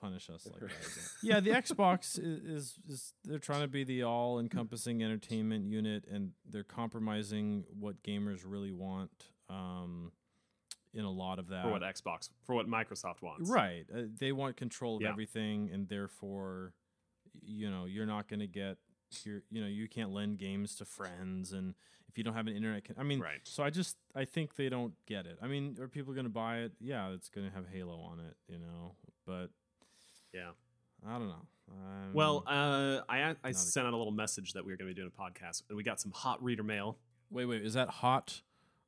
B: punish us like that. again. yeah, the Xbox is, is is they're trying to be the all-encompassing entertainment unit, and they're compromising what gamers really want. Um, in a lot of that,
A: for what Xbox, for what Microsoft wants.
B: Right. Uh, they want control of
A: Yeah.
B: everything, and therefore, you know, you're not going to get your, you know, you can't lend games to friends, and if you don't have an internet, con- I mean,
A: Right.
B: so I just, I think they don't get it. I mean, are people going to buy it? Yeah, it's going to have Halo on it, you know, but
A: Yeah.
B: I don't know. Um,
A: Well, uh, I I
B: a-
A: sent out a little message that we were going to be doing a podcast, and we got some hot reader mail.
B: wait, wait, is that hot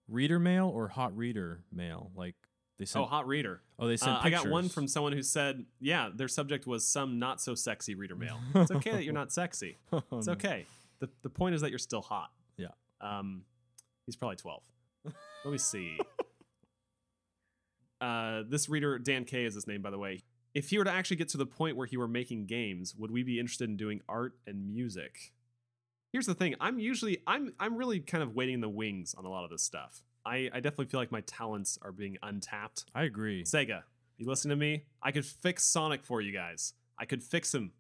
B: reader mail or hot reader mail? Like they sent,
A: oh, hot reader.
B: oh, they sent.
A: Uh, I got one from someone who said, yeah, their subject was some not so sexy reader mail. It's okay that you're not sexy.
B: Oh,
A: It's
B: no.
A: okay. The the point is that you're still hot.
B: Yeah.
A: Um, he's probably 12. Let me see. Uh, this reader, Dan K is his name, by the way. If he were to actually get to the point where he were making games, would we be interested in doing art and music? Here's the thing. I'm usually I'm I'm really kind of waiting in the wings on a lot of this stuff. I, I definitely feel like my talents are being untapped.
B: I agree.
A: Sega, you listen to me? I could fix Sonic for you guys. I could fix him.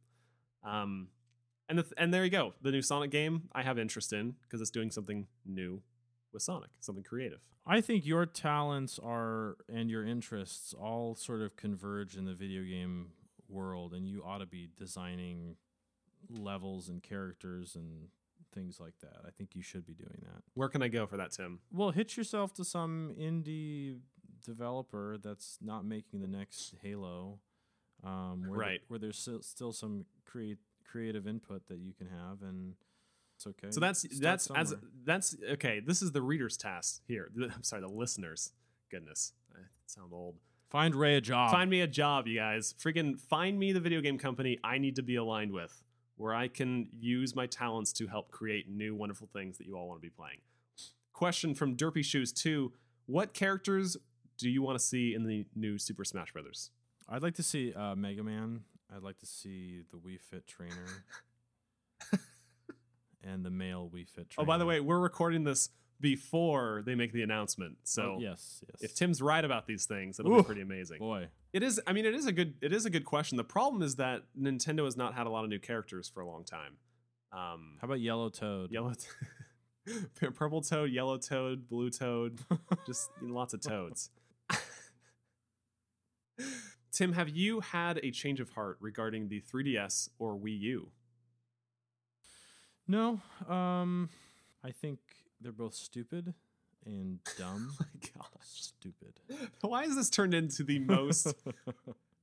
A: Um, and the th- and there you go. The new Sonic game I have interest in because it's doing something new with Sonic, something creative.
B: I think your talents are and your interests all sort of converge in the video game world, and you ought to be designing levels and characters and things like that. I think you should be doing that.
A: Where can I go for that, Tim?
B: Well, hitch yourself to some indie developer that's not making the next Halo, um, where, the-
A: Right.
B: where there's still, some create, creative input that you can have, and it's okay.
A: So that's
B: Start
A: that's as that's okay. This is the reader's task here. I'm sorry, the listeners. Goodness, I sound old.
B: find Ray a job.
A: Find me a job, you guys. Freaking find me the video game company I need to be aligned with, where I can use my talents to help create new wonderful things that you all want to be playing. Question from Derpy Shoes 2 What characters do you want to see in the new Super Smash Brothers?
B: I'd like to see uh, Mega Man. I'd like to see the Wii Fit trainer and the male Wii Fit trainer.
A: Oh, by the way, we're recording this before they make the announcement. So
B: Oh, yes, yes.
A: if Tim's right about these things, it'll
B: Ooh,
A: be pretty amazing.
B: boy,
A: It is. I mean, it is a good. It is a good question. The problem is that Nintendo has not had a lot of new characters for a long time. Um,
B: how about Yellow Toad?
A: yellow, t- purple toad, yellow toad, blue toad, just you know, lots of toads. Tim, have you had a change of heart regarding the 3DS or Wii U?
B: No, um, I think they're both stupid and dumb.
A: my gosh,
B: stupid.
A: why has this turned into the most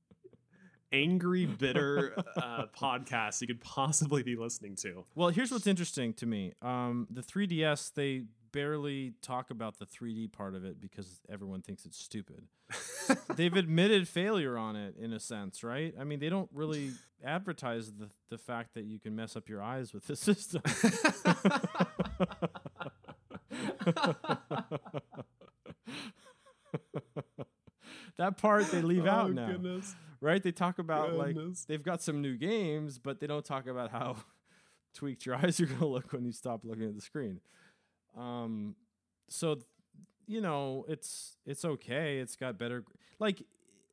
A: angry, bitter uh, podcast you could possibly be listening to?
B: Well, here's what's interesting to me. Um, the 3DS, they barely talk about the 3D part of it because everyone thinks it's stupid. They've admitted failure on it in a sense, right? I mean, they don't really advertise the the fact that you can mess up your eyes with the system. that part they leave out
A: oh,
B: now
A: goodness.
B: right? They talk about like they've got some new games, but they don't talk about how tweaked your eyes are going to look when you stop looking at the screen. Um, so th- you know, it's it's okay. It's got better like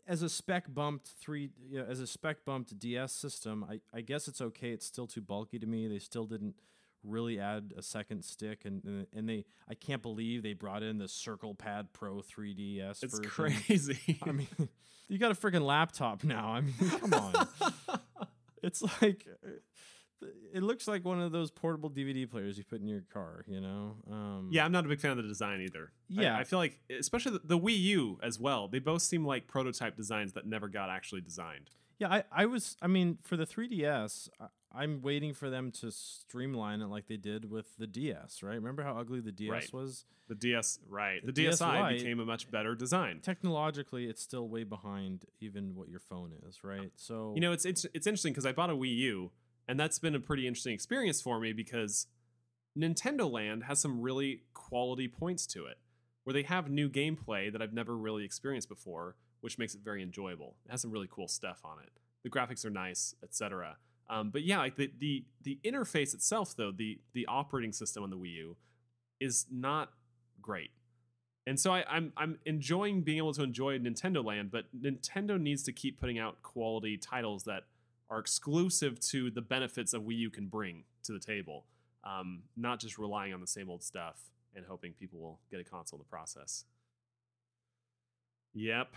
B: as a spec bumped three you know, as a spec bumped DS system. I I guess it's okay. It's still too bulky to me. They still didn't really add a second stick and and, they I can't believe they brought in the Circle Pad Pro 3DS
A: It's
B: version.
A: crazy.
B: I mean, you got a freaking laptop now. I mean, come on. it's like it looks like one of those portable DVD players you put in your car. You know? Um,
A: yeah, I'm not a big fan of the design either.
B: Yeah.
A: I, feel like, especially the, the Wii U as well. They both seem like prototype designs that never got actually designed.
B: yeah. I, I was. I mean, for the 3DS, I, I'm waiting for them to streamline it like they did with the DS. Right? Remember how ugly the DS
A: Right.
B: was?
A: The DS, right? The,
B: The
A: DSi
B: DSi
A: became a much better design.
B: Technologically, it's still way behind even what your phone is. Right? So
A: You know, it's it's, it's interesting because I bought a Wii U, and that's been a pretty interesting experience for me because Nintendo Land has some really quality points to it, where they have new gameplay that I've never really experienced before, which makes it very enjoyable. It has some really cool stuff on it. The graphics are nice, etc. Um, but yeah, like the the the interface itself, though the the operating system on the Wii U is not great. And so I, I'm I'm enjoying being able to enjoy Nintendo Land, but Nintendo needs to keep putting out quality titles that are exclusive to the benefits of Wii U can bring to the table, um, not just relying on the same old stuff and hoping people will get a console in the process. Yep.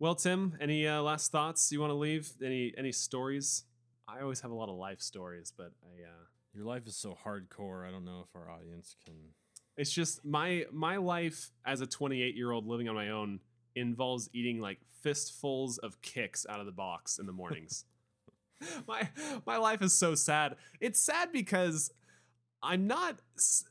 A: Well, Tim, any uh, last thoughts you want to leave? Any any stories? I always have a lot of life stories, but I uh,
B: your life is so hardcore. I don't know if our audience can.
A: it's just my my life as a 28 year old living on my own involves eating like fistfuls of Kix out of the box in the mornings my my life is so sad it's sad because i'm not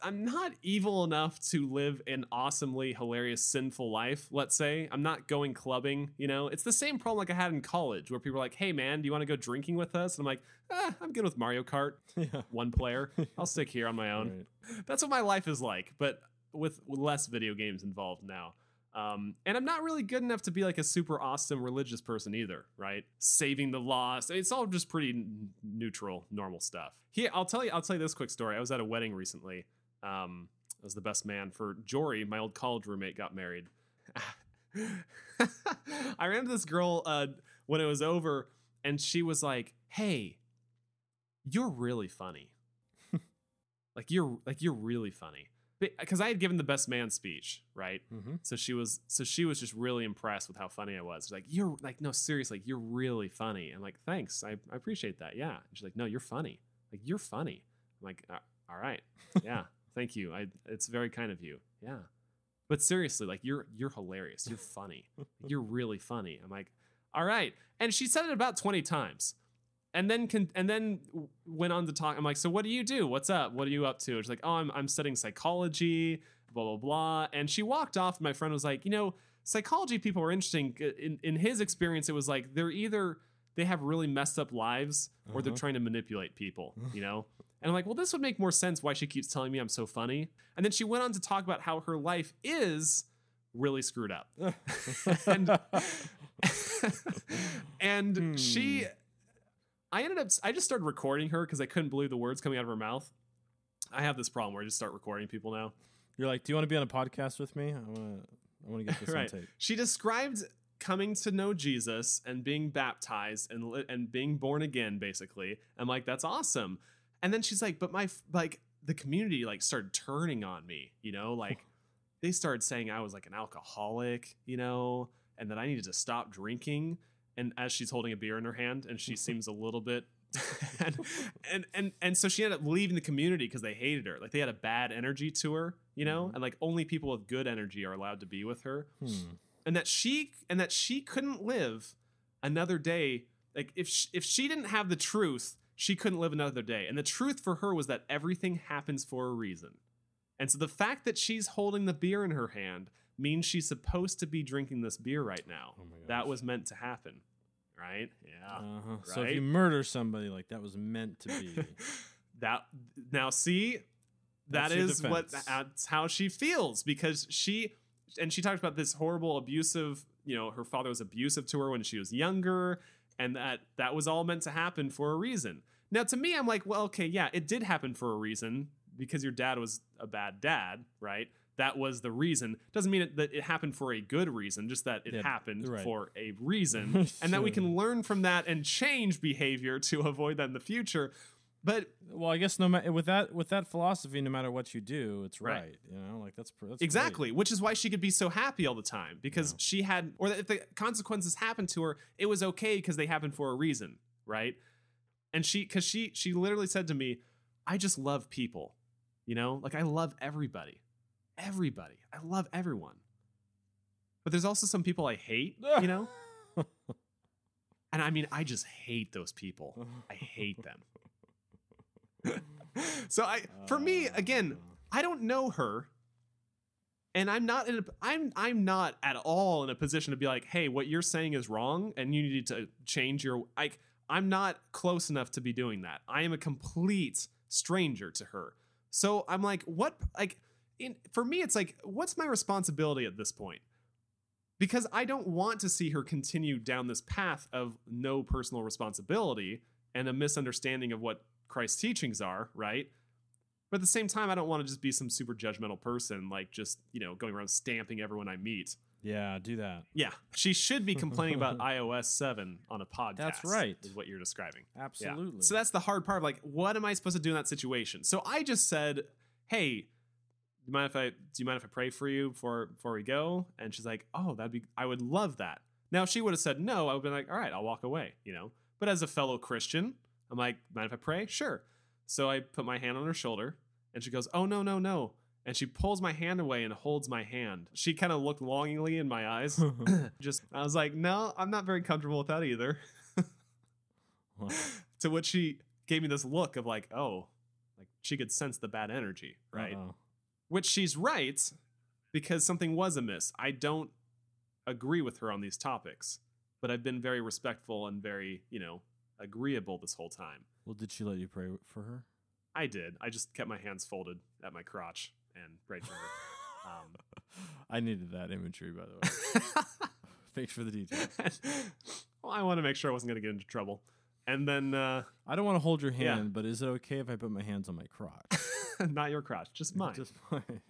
A: I'm not evil enough to live an awesomely hilarious sinful life let's say i'm not going clubbing you know it's the same problem like i had in college where people are like hey man do you want to go drinking with us and i'm like ah, i'm good with mario kart
B: yeah.
A: one player i'll stick here on my own
B: Right.
A: that's what my life is like, but with less video games involved now. Um, and I'm not really good enough to be like a super awesome religious person either, right? Saving the lost. It's all just pretty n- neutral, normal stuff. Here, I'll tell you. I'll tell you this quick story. I was at a wedding recently. Um, I was the best man for Jory, my old college roommate, got married. I ran into this girl uh, when it was over, and she was like, "Hey, you're really funny." like you're like you're really funny because i had given the best man speech right?
B: Mm-hmm.
A: so she was so she was just really impressed with how funny i was. She's like you're like no seriously like, you're really funny. I'm like thanks I, I appreciate that yeah. And she's like no you're funny like you're funny. I'm like "Uh, all right yeah thank you i it's very kind of you yeah. But seriously like you're you're hilarious you're funny you're really funny. I'm like all right. And she said it about 20 times and then con- and then went on to talk. I'm like, so what do you do? What's up? What are you up to? She's like, oh, I'm I'm studying psychology, blah blah blah. And she walked off. And my friend was like, you know, psychology people are interesting. In in his experience, it was like they're either they have really messed up lives or they're
B: Uh-huh.
A: trying to manipulate people. You know. And I'm like, well, this would make more sense why she keeps telling me I'm so funny. And then she went on to talk about how her life is really screwed up. and and she I ended up I just started recording her because I couldn't believe the words coming out of her mouth. I have this problem where I just start recording people now.
B: You're like, do you want to be on a podcast with me? I want to. I want to get this
A: right.
B: on tape.
A: She described coming to know Jesus and being baptized and and being born again basically. I'm like that's awesome. And then she's like but my like the community like started turning on me, you know, like they started saying I was like an alcoholic, you know, and that I needed to stop drinking and as she's holding a beer in her hand and she seems a little bit and, and and and so she ended up leaving the community because they hated her. Like they had a bad energy to her you know? And like only people with good energy are allowed to be with her.
B: Hmm.
A: and that she and that she couldn't live another day like if she, if she didn't have the truth she couldn't live another day. And the truth for her was that everything happens for a reason. And so the fact that she's holding the beer in her hand means she's supposed to be drinking this beer right now.
B: Oh my
A: that was meant to happen right? Yeah.
B: Uh-huh. So if you murder somebody, like that was meant to be.
A: that now see that
B: That's your
A: what that's how she feels because she and she talked about this horrible abusive you know her father was abusive to her when she was younger and that that was all meant to happen for a reason. Now to me i'm like well okay yeah it did happen for a reason because your dad was a bad dad right that was the reason doesn't mean it, that it happened for a good reason just that it
B: Yeah,
A: happened
B: right.
A: for a reason and that we can learn from that and change behavior to avoid that in the future but
B: well, I guess no matter with that with that philosophy, no matter what you do, it's
A: Right.
B: right. You know, like that's, that's
A: Exactly, which is why she could be so happy all the time because
B: Yeah.
A: she had, or if the consequences happened to her, it was okay because they happened for a reason, right? And she, because she, she literally said to me, "I just love people, you know, like I love everybody, everybody, I love everyone." But there's also some people I hate, you know, and I mean, I just hate those people. I hate them. so I, for me, ah. again, I don't know her. And I'm not in a I'm I'm not at all in a position to be like, "Hey, what you're saying is wrong and you need to change your like I'm not close enough to be doing that. I am a complete stranger to her. So I'm like, what like in for me it's like what's my responsibility at this point? Because I don't want to see her continue down this path of no personal responsibility and a misunderstanding of what Christ's teachings are, right? But at the same time, I don't want to just be some super judgmental person, like just, you know, going around stamping everyone I meet.
B: Yeah, do that.
A: Yeah. She should be complaining about iOS 7 on a podcast.
B: That's right.
A: Is what you're describing. Yeah.
B: Absolutely.
A: So that's the hard part of like, what am I supposed to do in that situation? So I just said, hey, you mind if I do you mind if I pray for you before before we go? And she's like, oh, that'd be I would love that. Now if she would have said no, I would have been like, all right, I'll walk away, you know. But as a fellow Christian, I'm like, mind if I pray? Sure. So I put my hand on her shoulder and she goes, oh no, no, no. And she pulls my hand away and holds my hand. She kind of looked longingly in my eyes. Just I was like, no, I'm not very comfortable with that either. to which she gave me this look of like, oh, like she could sense the bad energy, right?
B: Uh-oh.
A: Which she's right because something was amiss. I don't agree with her on these topics, but I've been very respectful and very, you know, agreeable this whole time.
B: Well, did she let you pray for her?
A: I did. I just kept my hands folded at my crotch and prayed for her. Um,
B: I needed that imagery, by the way. Thanks for the detail.
A: well, I want to make sure I wasn't going to get into trouble. And then, uh,
B: I don't want to hold your
A: Yeah.
B: hand, but is it okay if I put my hands on my crotch?
A: not your crotch, just mine.
B: Just mine.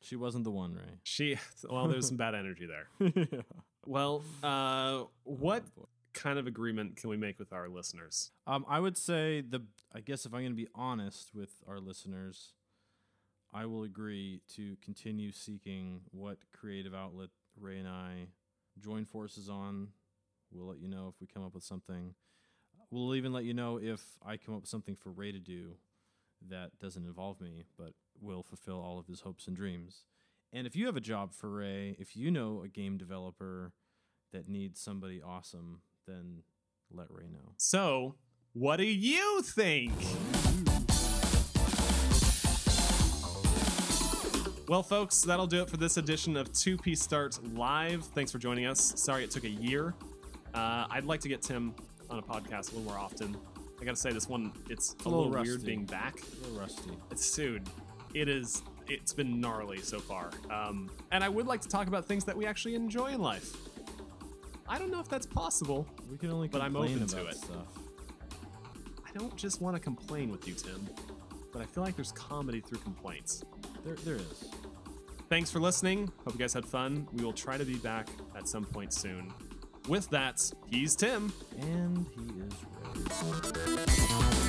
B: she wasn't the one, Ray.
A: She, well, there's some bad energy there.
B: yeah.
A: Well, uh, what
B: Oh,
A: kind of agreement can we make with our listeners?
B: Um, I would say the. I guess if I'm going to be honest with our listeners, I will agree to continue seeking what creative outlet Ray and I join forces on. We'll let you know if we come up with something. We'll even let you know if I come up with something for Ray to do that doesn't involve me, but will fulfill all of his hopes and dreams. And if you have a job for Ray, if you know a game developer that needs somebody awesome, then let Ray know.
A: So, what do you think? Well, folks, that'll do it for this edition of 2P Start Live. Thanks for joining us. Sorry it took a year. Uh, I'd like to get Tim on a podcast a little more often. I gotta say, this one, it's a,
B: little
A: little, weird being back.
B: A little rusty.
A: It's dude, it is it's been gnarly so far. Um, and I would like to talk about things that we actually enjoy in life. I don't know if that's possible.
B: We can only
A: But I'm
B: complain
A: open to
B: about
A: it.
B: stuff.
A: I don't just want to complain with you, Tim, but I feel like there's comedy through complaints.
B: There, there is.
A: Thanks for listening. Hope you guys had fun. We will try to be back at some point soon. With that, he's Tim.
B: And he is ready.